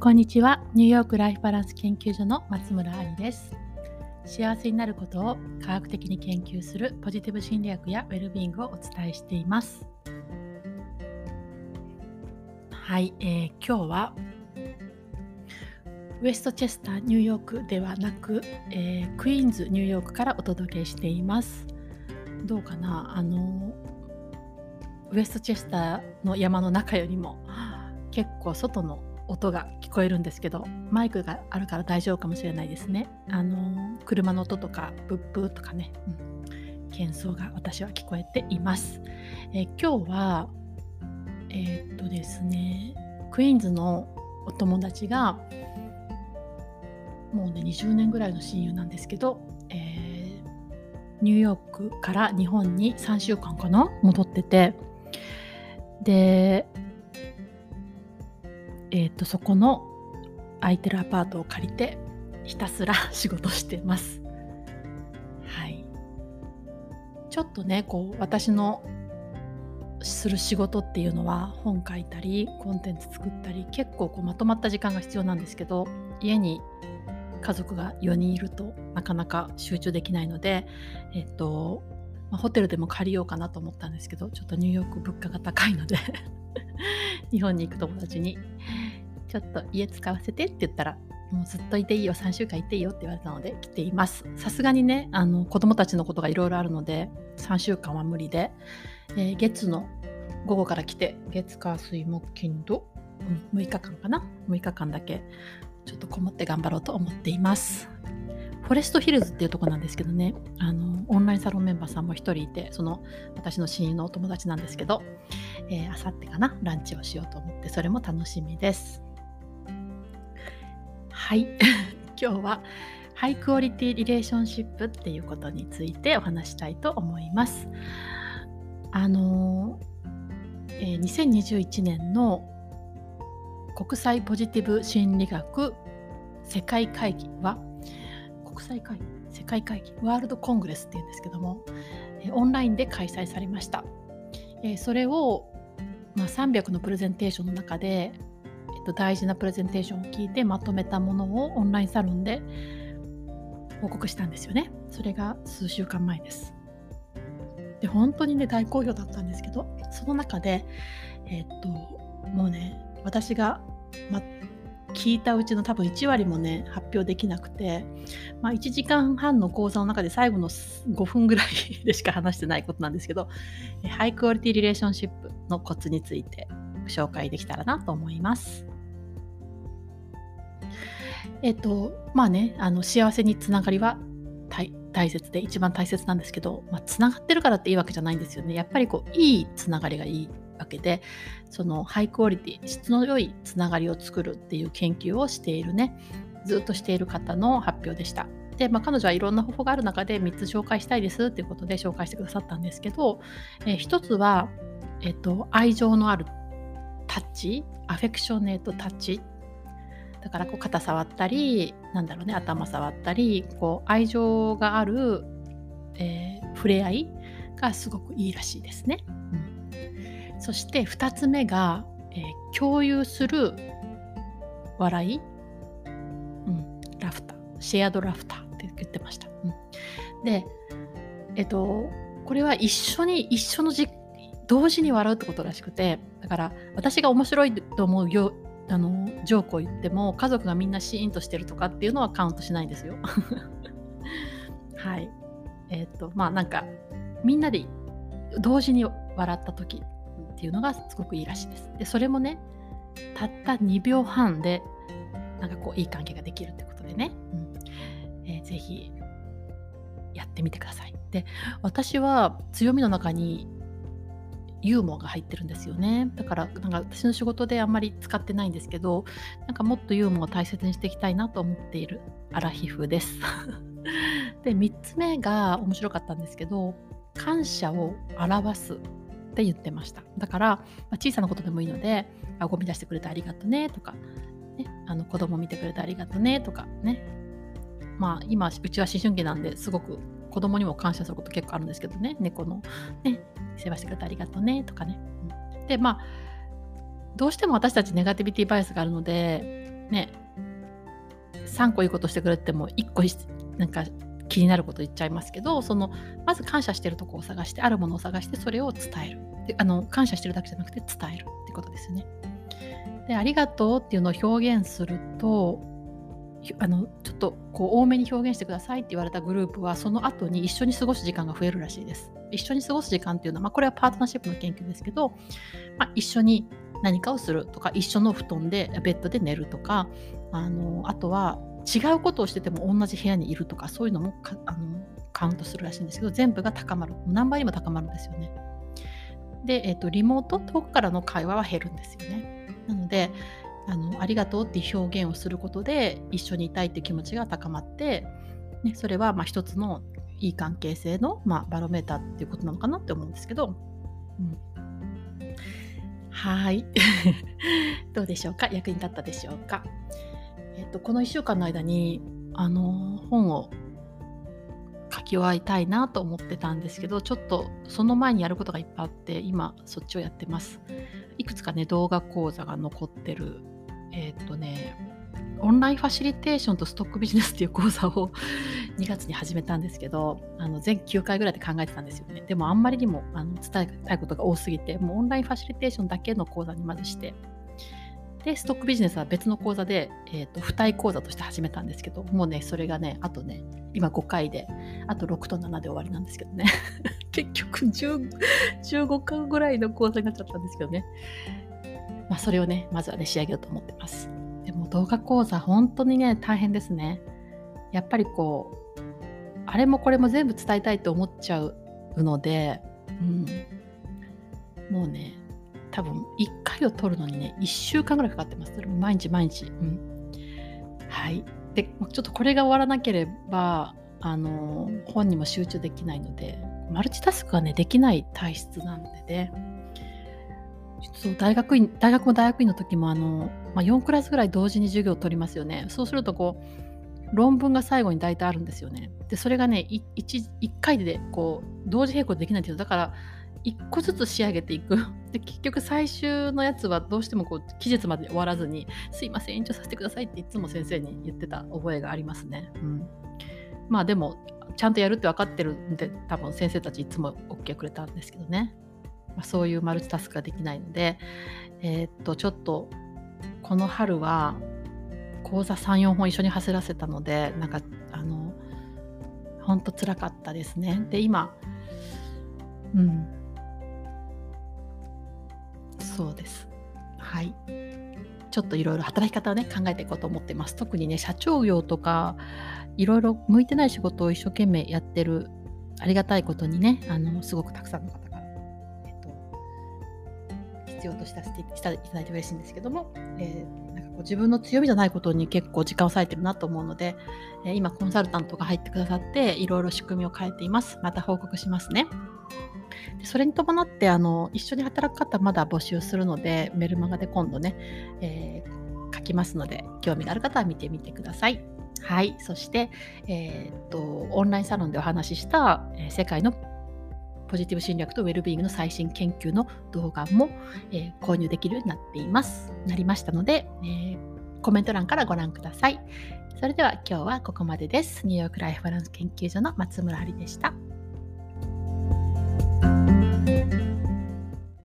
こんにちは。ニューヨークライフバランス研究所の松村愛です。幸せになることを科学的に研究するポジティブ心理学やウェルビーイングをお伝えしています。はい、えー、今日はウェストチェスターニューヨークではなく、えー、クイーンズニューヨークからお届けしています。どうかな？あのウェストチェスターの山の中よりも結構外の音が聞こえるんですけどマイクがあるから大丈夫かもしれないですね。あの車の音とかブッブーとかね、うん、喧騒が私は聞こえています、え今日はえー、っとですねクイーンズのお友達がもうね20年ぐらいの親友なんですけど、えー、ニューヨークから日本に3週間かな？戻ってて。でえーと、そこの空いてるアパートを借りてひたすら仕事してます。はい。ちょっとねこう私のする仕事っていうのは本書いたりコンテンツ作ったり結構こうまとまった時間が必要なんですけど家に家族が4人いるとなかなか集中できないので、えっとまあ、ホテルでも借りようかなと思ったんですけどちょっとニューヨーク物価が高いので日本に行く友達にちょっと家使わせてって言ったらもうずっといていいよ3週間いていいよって言われたので来ています。さすがにねあの子供たちのことがいろいろあるので3週間は無理で、えー、月の午後から来て月火水木金土、うん、6日間かな？6日間だけちょっとこもって頑張ろうと思っています。フォレストヒルズっていうとこなんですけどねあのオンラインサロンメンバーさんも1人いてその私の親友のお友達なんですけどあさってかなランチをしようと思ってそれも楽しみです。はい。今日はハイクオリティリレーションシップっていうことについてお話したいと思います。あの、えー、2021年の国際ポジティブ心理学世界会議は国際会議？世界会議？ワールドコングレスっていうんですけどもオンラインで開催されました。えそれをまあ、300のプレゼンテーションの中で、と、大事なプレゼンテーションを聞いてまとめたものをオンラインサロンで報告したんですよね。それが数週間前です。で本当にね大好評だったんですけどその中でえっともうね私が、ま、聞いたうちの多分1割もね発表できなくて、まあ、1時間半の講座の中で最後の5分ぐらい でしか話してないことなんですけどハイクオリティリレーションシップのコツについて紹介できたらなと思います。えっとまあねあの幸せにつながりは大切で一番大切なんですけど、まあ、つながってるからっていいわけじゃないんですよね。やっぱりこういいつながりがいいわけでそのハイクオリティ質の良いつながりを作るっていう研究をしているねずっとしている方の発表でした。で、まあ、彼女はいろんな方法がある中で3つ紹介したいですっていうことで紹介してくださったんですけど、えー、1つは、えっと、愛情のあるタッチアフェクショネートタッチだからこう肩触ったりなんだろうね頭触ったりこう愛情がある、えー、触れ合いがすごくいいらしいですね。うん。そして2つ目が、えー、共有する笑い、うん、ラフター。シェアドラフターって言ってました。うん、でえっとこれは一緒に一緒のじ同時に笑うってことらしくてだから私が面白いと思うよあのジョークを言っても家族がみんなシーンとしてるとかっていうのはカウントしないんですよ。はい。えっ、とまあなんかみんなで同時に笑った時っていうのがすごくいいらしいです。でそれもねたった2秒半でなんかこういい関係ができるってことでね、うんえー、ぜひやってみてください。で私は強みの中にユーモアが入ってるんですよね。だからなんか私の仕事であんまり使ってないんですけどなんかもっとユーモアを大切にしていきたいなと思っているアラヒフです。で3つ目が面白かったんですけど感謝を表すって言ってました。だから、まあ、小さなことでもいいのであゴミ出してくれてありがとねとか、ね、あの子供見てくれてありがとねとかね。まあ今うちは思春期なんですごく子供にも感謝すること結構あるんですけどね猫の。ね。世話してくれてありがとうねとかね、でまあどうしても私たちネガティビティバイアスがあるのでね3個いいことしてくれても1個なんか気になること言っちゃいますけどそのまず感謝してるとこを探してあるものを探してそれを伝えるであの感謝してるだけじゃなくて伝えるってことですね。でありがとうっていうのを表現するとあのちょっとこう多めに表現してくださいって言われたグループはその後に一緒に過ごす時間が増えるらしいです。一緒に過ごす時間っていうのは、まあ、これはパートナーシップの研究ですけど、まあ、一緒に何かをするとか一緒の布団でベッドで寝るとかあのあとは違うことをしてても同じ部屋にいるとかそういうのもあのカウントするらしいんですけど全部が高まる何倍にも高まるんですよね。で、えーと、リモート遠くからの会話は減るんですよね。なのであのありがとうっていう表現をすることで一緒にいたいって気持ちが高まって、ね、それはまあ一つのいい関係性の、まあ、バロメーターっていうことなのかなって思うんですけど、うん、はい。どうでしょうか？役に立ったでしょうか？えっと、この1週間の間にあの本を書き終わりたいなと思ってたんですけどちょっとその前にやることがいっぱいあって今そっちをやってます。いくつかね動画講座が残ってるえー、っとねオンラインファシリテーションとストックビジネスっていう講座を 2月に始めたんですけどあの全9回ぐらいで考えてたんですよねでもあんまりにもあの伝えたいことが多すぎてもうオンラインファシリテーションだけの講座にまずしてで、ストックビジネスは別の講座で、えーと、付帯講座として始めたんですけど、もうね、それがね、あとね、今5回で、あと6と7で終わりなんですけどね。結局15回ぐらいの講座になっちゃったんですけどね。まあ、それをね、まずはね、仕上げようと思ってます。でも動画講座、本当にね、大変ですね。やっぱりこう、あれもこれも全部伝えたいと思っちゃうので、うん、もうね、多分1回を取るのにね1週間ぐらいかかってます。それも毎日毎日。うん。はい。でちょっとこれが終わらなければあの本にも集中できないのでマルチタスクがねできない体質なのでね。そう大学院大学も大学院の時もあの、まあ、4クラスぐらい同時に授業を取りますよね。そうするとこう論文が最後に大体あるんですよね。でそれがね 1, 1回でこう同時並行できないんですよ。だから1個ずつ仕上げていく。で結局最終のやつはどうしてもこう期日まで終わらずに「すいません延長させてください」っていつも先生に言ってた覚えがありますね。うん、まあでもちゃんとやるって分かってるんで多分先生たちいつも OK くれたんですけどね、まあ、そういうマルチタスクができないのでえー、っとちょっとこの春は講座34本一緒に走らせたのでなんかあの本当つらかったですね。で今うんそうです。はい。ちょっといろいろ働き方をね考えていこうと思ってます。特にね社長業とかいろいろ向いてない仕事を一生懸命やってるありがたいことにねあのすごくたくさんの方、必要としていただいて嬉しいんですけども、えー、なんかこう自分の強みじゃないことに結構時間を割いてるなと思うので、えー、今コンサルタントが入ってくださっていろいろ仕組みを変えています。また報告しますね。でそれに伴ってあの一緒に働く方まだ募集するのでメルマガで今度ね、えー、書きますので興味がある方は見てみてください。はい、そして、えー、っとオンラインサロンでお話しした、えー、世界のポジティブ侵略とウェルビーイングの最新研究の動画も、えー、購入できるようになっています。なりましたので、えー、コメント欄からご覧ください。それでは今日はここまでです。ニューヨークライフバランス研究所の松村ありでした。